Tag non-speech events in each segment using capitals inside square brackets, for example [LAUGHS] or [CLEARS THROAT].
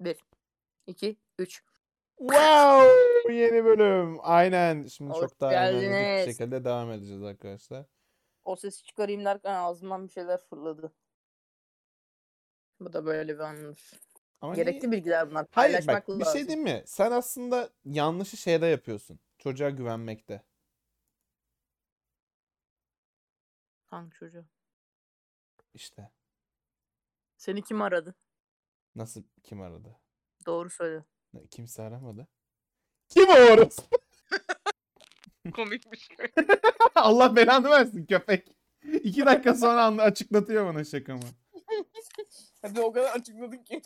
1, 2, 3. Wow! Yeni bölüm. Aynen. Şimdi Hoş çok daha enerjik bir şekilde devam edeceğiz arkadaşlar. O sesi çıkarayım derken ağzımdan bir şeyler fırladı. Bu da böyle bir anımdır. Ama Gerekli niye- bilgiler bunlar. Hayır Paylaşmak bak bir lazım. şey diyeyim mi? Sen aslında yanlışı şeyde yapıyorsun. Çocuğa güvenmekte. Hangi çocuğu? İşte. Seni kim aradı? Nasıl kim aradı? Doğru söyle. Kimse aramadı. Kim o orası? [LAUGHS] Komikmiş. [LAUGHS] Allah belanı versin köpek. İki dakika sonra anla- açıklatıyor bana şakamı. [LAUGHS] Hadi o kadar açıkladın ki.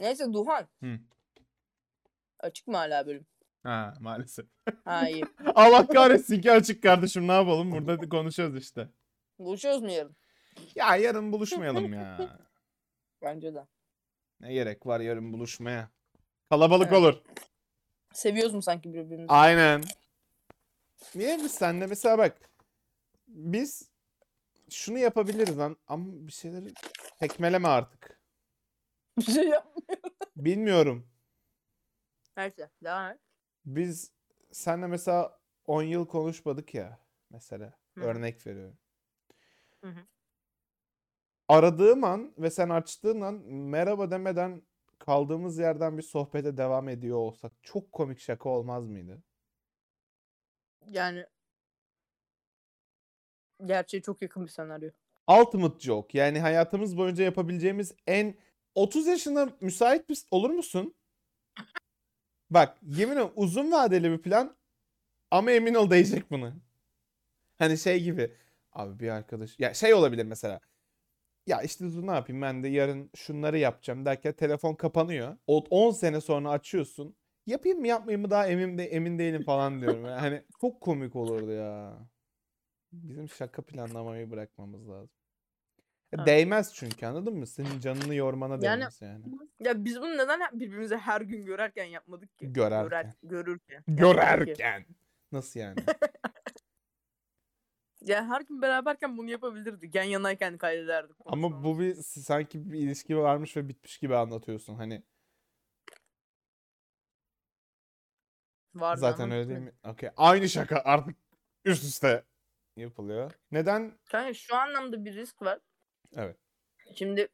Neyse Duhan. Hı. Açık mı hala bölüm? Ha maalesef. Ha iyi. Allah kahretsin ki açık kardeşim ne yapalım burada konuşuyoruz işte. Buluşuyoruz mu yarın? Ya yarın buluşmayalım ya. Bence de. Ne gerek var yarın buluşmaya? Kalabalık Evet. olur. Seviyoruz mu sanki birbirimizi? Aynen. Niye biz senle mesela bak biz şunu yapabiliriz lan ama bir şeyleri tekmeleme artık. [LAUGHS] Bir şey yap. Bilmiyorum. Neyse devam et. Biz senle mesela 10 yıl konuşmadık ya mesela. Hı hı. Örnek veriyorum. Hı hı. Aradığım an ve sen açtığın an merhaba demeden kaldığımız yerden bir sohbete devam ediyor olsak çok komik şaka olmaz mıydı? Yani gerçeğe çok yakın bir senaryo. Ultimate joke. Yani hayatımız boyunca yapabileceğimiz en 30 yaşında müsait bir olur musun? Bak yemin ederim uzun vadeli bir plan ama emin ol değecek bunu. Hani şey gibi abi bir arkadaş ya şey olabilir mesela. Ya işte dur ne yapayım ben de yarın şunları yapacağım derken telefon kapanıyor. O 10 sene sonra açıyorsun. Yapayım mı yapmayayım mı daha emin de emin değilim falan diyorum. Yani hani çok komik olurdu ya. Bizim şaka planlamayı bırakmamız lazım. Ya Evet. Değmez çünkü anladın mı? Senin canını yormana Yani- değmez yani. [LAUGHS] Ya biz bunu neden birbirimize her gün görerken yapmadık ki? Görerken. Görer, görürken. Yani görürken. Görerken. Nasıl yani? [LAUGHS] Ya her gün beraberken bunu yapabilirdik. Yan yanayken kaydederdik. Ama bu bir sanki bir ilişki varmış ve bitmiş gibi anlatıyorsun. Hani Vardı zaten ama öyle değil mi? Okey. Aynı şaka artık üst üste yapılıyor. Neden? Kanka şu anlamda bir risk var. Evet. Şimdi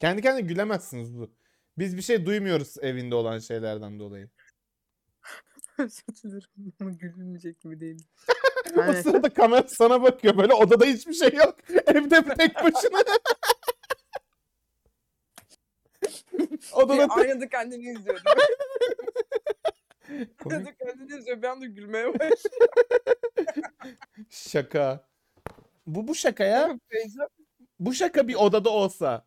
Kendi kendine gülemezsiniz bu. Biz bir şey duymuyoruz evinde olan şeylerden dolayı. Özür dilerim ama gülünmeyecek gibi değil. [LAUGHS] O sırada kamera sana bakıyor. Böyle odada hiçbir şey yok. [LAUGHS] Evde bir tek başına. [LAUGHS] odada tek... Aynada kendini izliyordu. Komik Aynada kendini izliyor. Bir anda gülmeye başlıyor. şaka. Bu bu şaka ya. Feyza Bu şaka bir odada olsa.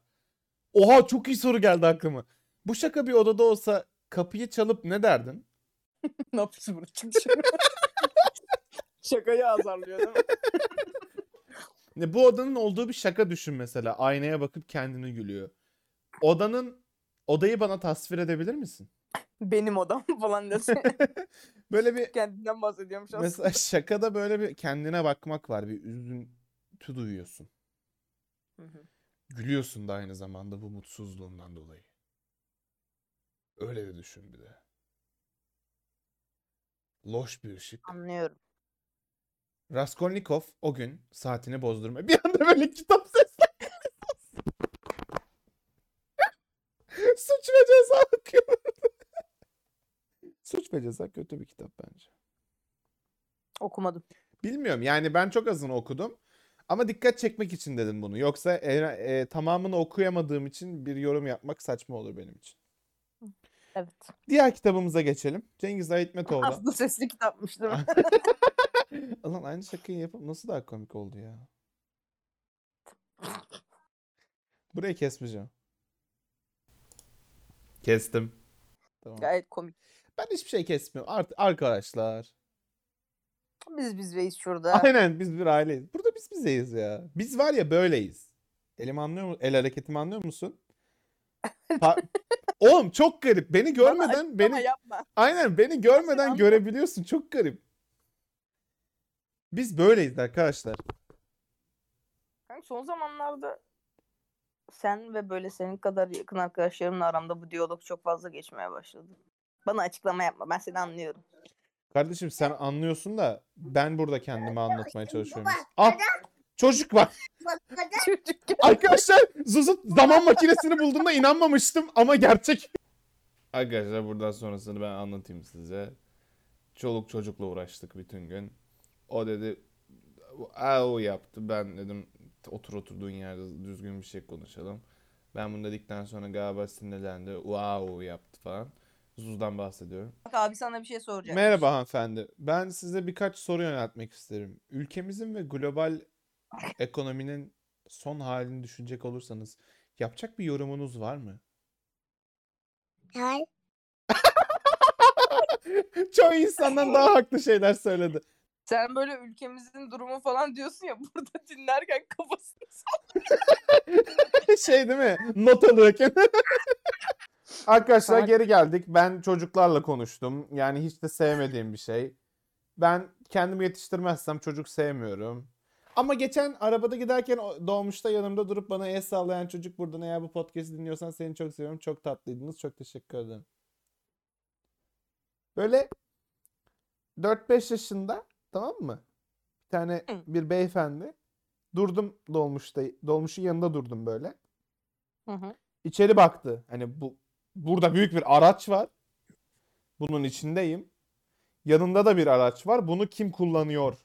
Oha çok iyi soru geldi aklıma. Bu şaka bir odada olsa kapıyı çalıp ne derdin? Ne yapıyorsun burada? Çık dışarı. [LAUGHS] Şakayı azarlıyor değil mi? [LAUGHS] Ne bu odanın olduğu bir şaka düşün mesela. Aynaya bakıp kendini gülüyor. Odanın odayı bana tasvir edebilir misin? Benim odam [LAUGHS] falan desin. Böyle bir Kendinden bahsediyormuş aslında. mesela şakada böyle bir kendine bakmak var. Bir üzüntü duyuyorsun. Hı hı. Gülüyorsun da aynı zamanda bu mutsuzluğundan dolayı. Öyle de düşün bir de. Loş bir ışık. Anlıyorum. Raskolnikov o gün saatini bozdurma. [LAUGHS] Bir anda böyle kitap sesler. [LAUGHS] Suç ve ceza okuyor. [LAUGHS] Suç ve ceza kötü bir kitap bence. Okumadım. Bilmiyorum yani ben çok azını okudum. Ama dikkat çekmek için dedim bunu. Yoksa e, e, tamamını okuyamadığım için bir yorum yapmak saçma olur benim için. Evet. Diğer kitabımıza geçelim. Cengiz Aytmetoğlu. Aslında sesli kitapmış değil mi? [LAUGHS] Ulan aynı şakayı yapıp nasıl daha komik oldu ya? Burayı kesmeyeceğim. Kestim. Tamam. Gayet komik. Ben hiçbir şey kesmiyorum. Art arkadaşlar. Biz biz reis şurada. Aynen biz bir aileyiz. Burada biz bizeyiz ya. Biz var ya böyleyiz. Elim anlıyor musun? El hareketimi anlıyor musun? Pa- [LAUGHS] Oğlum çok garip. Beni Bana görmeden açıklama beni yapma. aynen beni görmeden görebiliyorsun. Çok garip. Biz böyleyiz arkadaşlar. Kanka son zamanlarda sen ve böyle senin kadar yakın arkadaşlarımla aramda bu diyalog çok fazla geçmeye başladı. Bana açıklama yapma. Ben seni anlıyorum. Kardeşim sen anlıyorsun da ben burada kendimi anlatmaya çalışıyorum. Ah! Çocuk var. Çocuk Arkadaşlar Zuzut zaman makinesini bulduğumda inanmamıştım ama gerçek. Arkadaşlar buradan sonrasını ben anlatayım size. Çoluk çocukla uğraştık bütün gün. O dedi au yaptı. Ben dedim otur oturduğun yerde düzgün bir şey konuşalım. Ben bunu dedikten sonra galiba sinirlendi. Wow yaptı falan. Zuz'dan bahsediyorum. Bak abi sana bir şey soracağım. Merhaba hanımefendi. Ben size birkaç soru yöneltmek isterim. Ülkemizin ve global ekonominin son halini düşünecek olursanız yapacak bir yorumunuz var mı? Hayır. [LAUGHS] Çoğu insandan daha haklı şeyler söyledi. Sen böyle ülkemizin durumu falan diyorsun ya burada dinlerken kafasını [LAUGHS] [LAUGHS] Şey değil mi? Not alıyorken. Arkadaşlar geri geldik. Ben çocuklarla konuştum. Yani hiç de sevmediğim bir şey. Ben kendimi yetiştirmezsem çocuk sevmiyorum. Ama geçen arabada giderken dolmuşta yanımda durup bana el sallayan çocuk buradan eğer bu podcast'i dinliyorsan seni çok seviyorum. Çok tatlıydınız. Çok teşekkür ederim. Böyle 4-5 yaşında tamam mı? Bir tane bir beyefendi. Durdum dolmuşta. Dolmuşun yanında durdum böyle. Hı hı. İçeri baktı. Hani bu burada büyük bir araç var. Bunun içindeyim. Yanında da bir araç var. Bunu kim kullanıyor?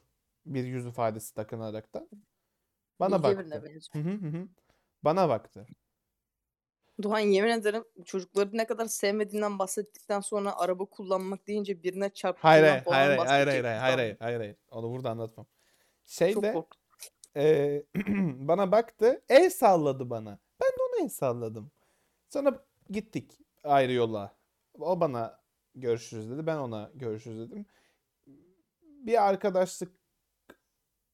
Bir yüz ifadesi takınarak da. Bana baktı. benziyor. Hı hı hı hı. Bana baktı. Doğan yemin ederim çocukları ne kadar sevmediğinden bahsettikten sonra araba kullanmak deyince birine çarptığından Hayır hayır falan hayır hayır hayır hayır hayır hayır hayır hayır. Onu burada anlatmam. Şey Çok de korktum. eee, [CLEARS THROAT] bana baktı. El salladı bana. Ben de ona el salladım. Sonra gittik ayrı yola. O bana görüşürüz dedi. Ben ona görüşürüz dedim. Bir arkadaşlık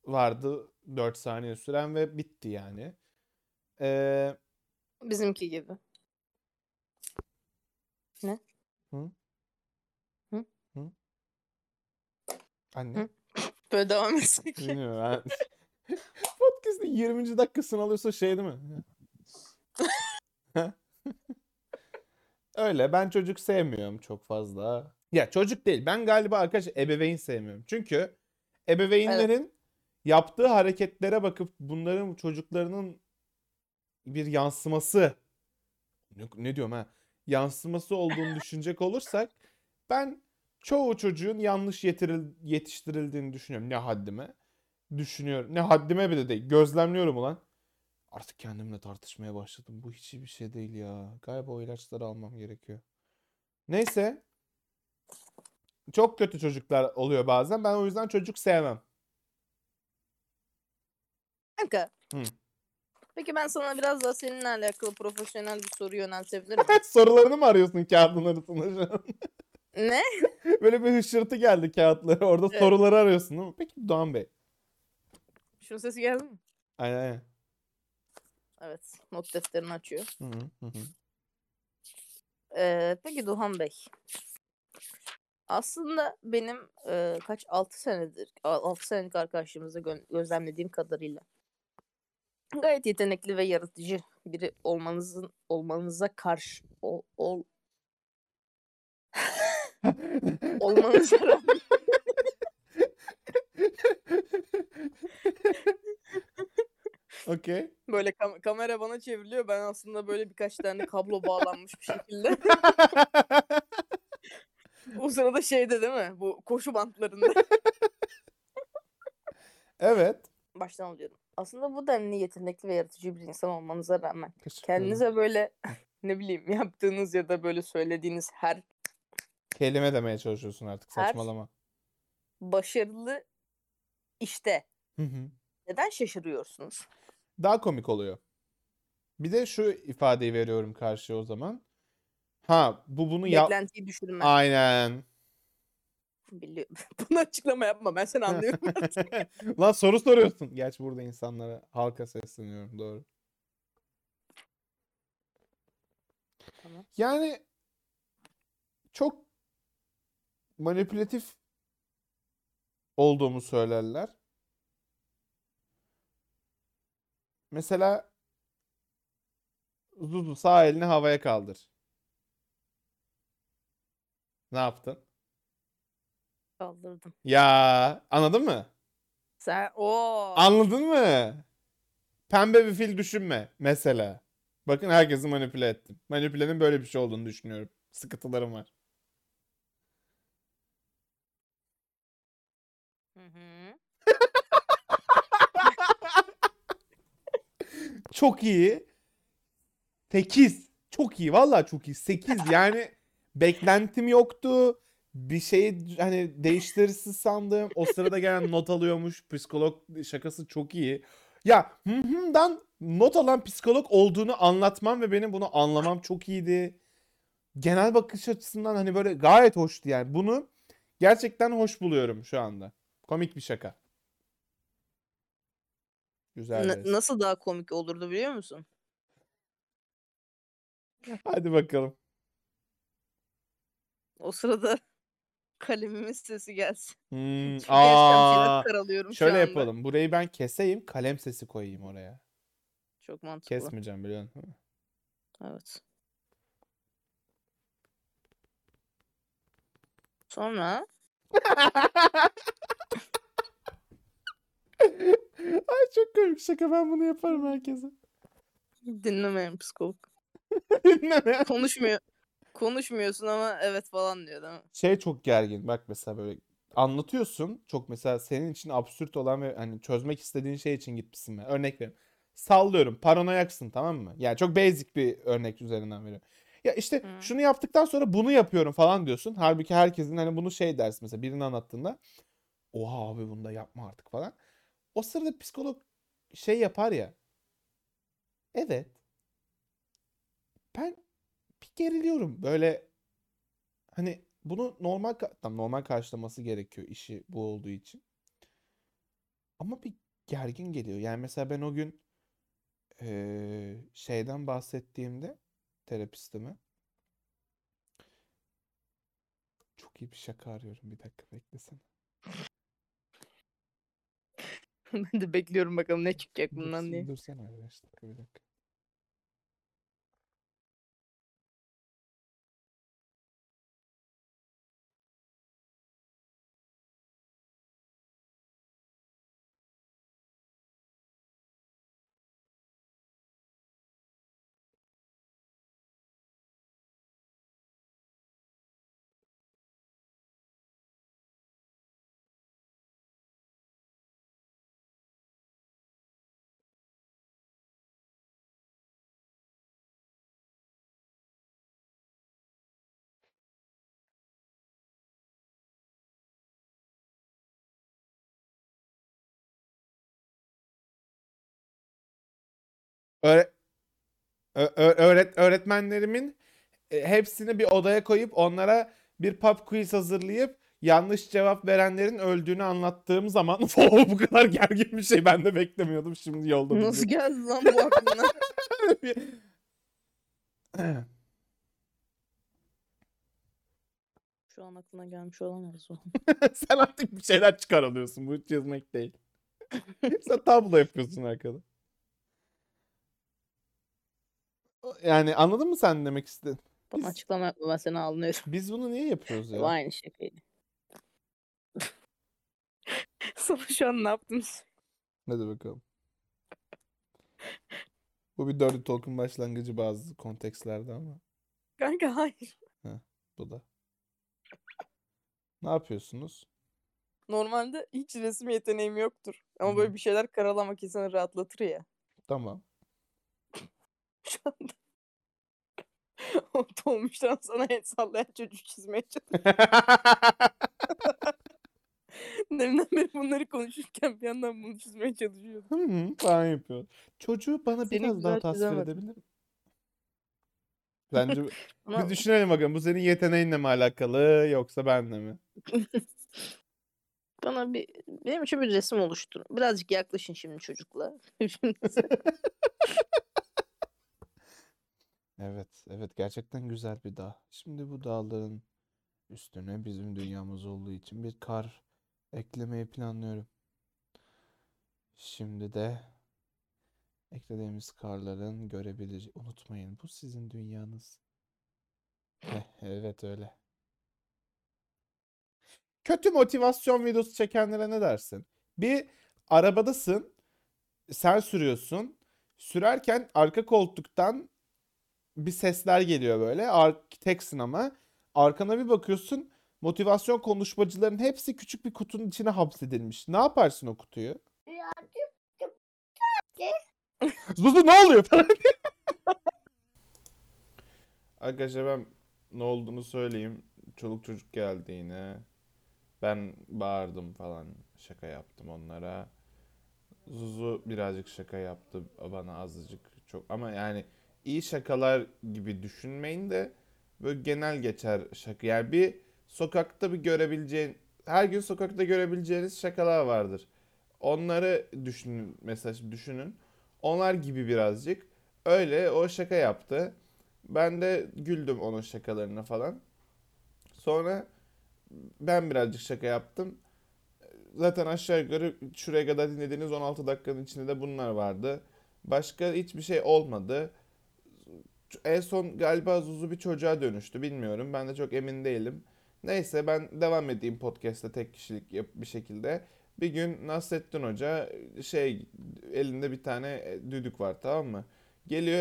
vardı 4 saniye süren ve bitti yani. Eee Bizimki gibi. anne. Hı. [LAUGHS] Böyle devam etsek. Bilmiyorum. Ben... [LAUGHS] Podcast'ın 20. dakikasını alıyorsa şey değil mi? Öyle. Ben çocuk sevmiyorum çok fazla. Ya çocuk değil. Ben galiba arkadaş ebeveyn sevmiyorum. Çünkü ebeveynlerin yaptığı hareketlere bakıp bunların çocuklarının bir yansıması ne, ne diyorum ha? Yansıması olduğunu [LAUGHS] düşünecek olursak ben çoğu çocuğun yanlış yetiril, yetiştirildiğini düşünüyorum. Ne haddime? Düşünüyorum. Ne haddime bile değil. Gözlemliyorum ulan. Artık kendimle tartışmaya başladım. Bu hiç iyi bir şey değil ya. Galiba o ilaçları almam gerekiyor. Neyse. Çok kötü çocuklar oluyor bazen. Ben o yüzden çocuk sevmem. Kanka. Hı. Peki ben sana biraz daha seninle alakalı profesyonel bir soru yöneltebilir miyim? [LAUGHS] Sorularını mı arıyorsun kağıdın arasında şu an? [LAUGHS] ne? [LAUGHS] Böyle bir hışırtı geldi kağıtları. Orada Evet. soruları arıyorsun değil mi? Peki Doğan Bey. Şunun sesi geldi mi? Aynen aynen. Evet. Not defterini açıyor. Hı hı, hı. Ee, peki Duhan Bey. Aslında benim e, kaç 6 senedir 6 senelik arkadaşlığımızda gö- gözlemlediğim kadarıyla gayet yetenekli ve yaratıcı biri olmanızın olmanıza karşı ol, ol [LAUGHS] olmanıza rağmen Okey. böyle kam- kamera bana çevriliyor. Ben aslında böyle birkaç tane kablo bağlanmış bir şekilde. [LAUGHS] o sırada şeyde değil mi? Bu koşu bantlarında. Evet. Baştan alıyorum. Aslında bu denli yetenekli ve yaratıcı bir insan olmanıza rağmen kendinize böyle [LAUGHS] ne bileyim yaptığınız ya da böyle söylediğiniz her Kelime demeye çalışıyorsun artık Her- saçmalama. başarılı işte Hı hı. neden şaşırıyorsunuz? Daha komik oluyor. Bir de şu ifadeyi veriyorum karşıya o zaman. Ha bu bunu yap... Beklentiyi düşürme. Aynen. Biliyorum. [LAUGHS] Bunu açıklama yapma. Ben seni anlıyorum. [LAUGHS] Lan soru soruyorsun. Gerçi burada insanlara, halka sesleniyorum. Doğru. Tamam. Yani çok manipülatif olduğumu söylerler. mesela Zuzu sağ elini havaya kaldır. Ne yaptın? Kaldırdım. Ya anladın mı? Sen o Anladın mı? Pembe bir fil düşünme mesela. Bakın herkesi manipüle ettim. Manipülenin böyle bir şey olduğunu düşünüyorum. Sıkıntılarım var. Hı hı. [LAUGHS] Çok iyi. 8. Çok iyi. Vallahi çok iyi. 8. Yani beklentim yoktu. Bir şeyi hani değiştirirsiz sandım. O sırada gelen not alıyormuş. Psikolog şakası çok iyi. Ya hı hı'dan not alan psikolog olduğunu anlatmam ve benim bunu anlamam çok iyiydi. Genel bakış açısından hani böyle gayet hoştu yani. Bunu gerçekten hoş buluyorum şu anda. Komik bir şaka. Güzel. Na- nasıl daha komik olurdu biliyor musun? Hadi bakalım. O sırada kalemimin sesi gelsin. Hmm, [LAUGHS] Çünkü aa, karalıyorum şu şöyle anda. yapalım. Burayı ben keseyim, kalem sesi koyayım oraya. Çok mantıklı. Kesmeyeceğim biliyorsun. değil mi? Evet. Sonra [LAUGHS] Ay çok komik şaka. Ben bunu yaparım herkese. dinlemeyin psikolog. [LAUGHS] Dinleme. Konuşmuyor. Konuşmuyorsun ama evet falan diyor değil mi? Şey çok gergin. Bak mesela böyle anlatıyorsun. Çok mesela senin için absürt olan ve hani çözmek istediğin şey için gitmişsin. Ben. Örnek veriyorum. Sallıyorum. Paranoyaksın tamam mı? Yani çok basic bir örnek üzerinden veriyorum. Ya işte Hı. şunu yaptıktan sonra bunu yapıyorum falan diyorsun. Halbuki herkesin hani bunu şey dersin mesela birini anlattığında. Oha abi bunu da yapma artık falan. O sırada psikolog şey yapar ya. Evet. Ben geriliyorum. Böyle hani bunu normal tam normal karşılaması gerekiyor işi bu olduğu için. Ama bir gergin geliyor. Yani mesela ben o gün eee, şeyden bahsettiğimde terapistime çok iyi bir şaka arıyorum. Bir dakika beklesene. [LAUGHS] ben de bekliyorum bakalım ne çıkacak bundan diye. dursana beş dakika bir dakika. Öğre- öğret öğretmenlerimin e, hepsini bir odaya koyup onlara bir pub quiz hazırlayıp yanlış cevap verenlerin öldüğünü anlattığım zaman [LAUGHS] "Oo, bu kadar gergin bir şey ben de beklemiyordum şimdi yolda Nasıl geldi lan bu aklına? [LAUGHS] Şu an aklına gelmiş olamaz o. [LAUGHS] Sen artık bir şeyler çıkaralıyorsun. Bu çizmek değil. Sen tablo yapıyorsun arkada. Yani anladın mı sen demek istedin? Bana Biz- açıklama yapma seni anlıyorum. Biz bunu niye yapıyoruz ya? Aynı şakaydı. [LAUGHS] Sana şu an ne yaptım? Hadi bakalım. Bu bir Dirty Talk'un başlangıcı bazı kontekstlerde ama Kanka hayır. bu da. Ne yapıyorsunuz? Normalde hiç resim yeteneğim yoktur. Ama Hı. böyle bir şeyler karalamak insanı rahatlatır ya. Tamam. Şu anda o dolmuştan sana el sallayan çocuk çizmeye çalışıyorum. [LAUGHS] Deminden beri bunları konuşurken bir yandan bunu çizmeye çalışıyordum. Hı hı, falan yapıyor. Çocuğu bana Seni biraz daha tasvir çizemedim. edebilir? Bence bir [LAUGHS] düşünelim bakalım. Bu senin yeteneğinle mi alakalı yoksa benle mi? [LAUGHS] bana bir benim için bir resim oluşturun. Birazcık yaklaşın şimdi çocukla. Evet, evet gerçekten güzel bir dağ. Şimdi bu dağların üstüne bizim dünyamız olduğu için bir kar eklemeyi planlıyorum. Şimdi de Eklediğimiz karların görebileceği. Unutmayın bu sizin dünyanız. Eh, evet öyle. Kötü motivasyon videosu çekenlere ne dersin? Bir arabadasın. Sen sürüyorsun. Sürerken arka koltuktan bir sesler geliyor böyle. Ar teksin ama. Arkana bir bakıyorsun. Motivasyon konuşmacıların hepsi küçük bir kutunun içine hapsedilmiş. Ne yaparsın o kutuyu? Zuzu ne oluyor falan. [LAUGHS] Arkadaşlar ben ne olduğunu söyleyeyim. Çoluk çocuk geldi yine. Ben bağırdım falan. Şaka yaptım onlara. Zuzu birazcık şaka yaptı bana azıcık çok ama yani iyi şakalar gibi düşünmeyin de böyle genel geçer şaka. Yani bir sokakta bir görebileceğin her gün sokakta görebileceğiniz şakalar vardır. Onları düşünün mesela düşünün. Onlar gibi birazcık. Öyle o şaka yaptı. Ben de güldüm onun şakalarına falan. Sonra ben birazcık şaka yaptım. Zaten aşağı yukarı şuraya kadar dinlediğiniz 16 dakikanın içinde de bunlar vardı. Başka hiçbir şey olmadı. En son galiba Zuzu bir çocuğa dönüştü. Bilmiyorum. Ben de çok emin değilim. Neyse ben devam edeyim podcast'te tek kişilik yap bir şekilde. Bir gün Nasrettin Hoca şey elinde bir tane düdük var tamam mı? Geliyor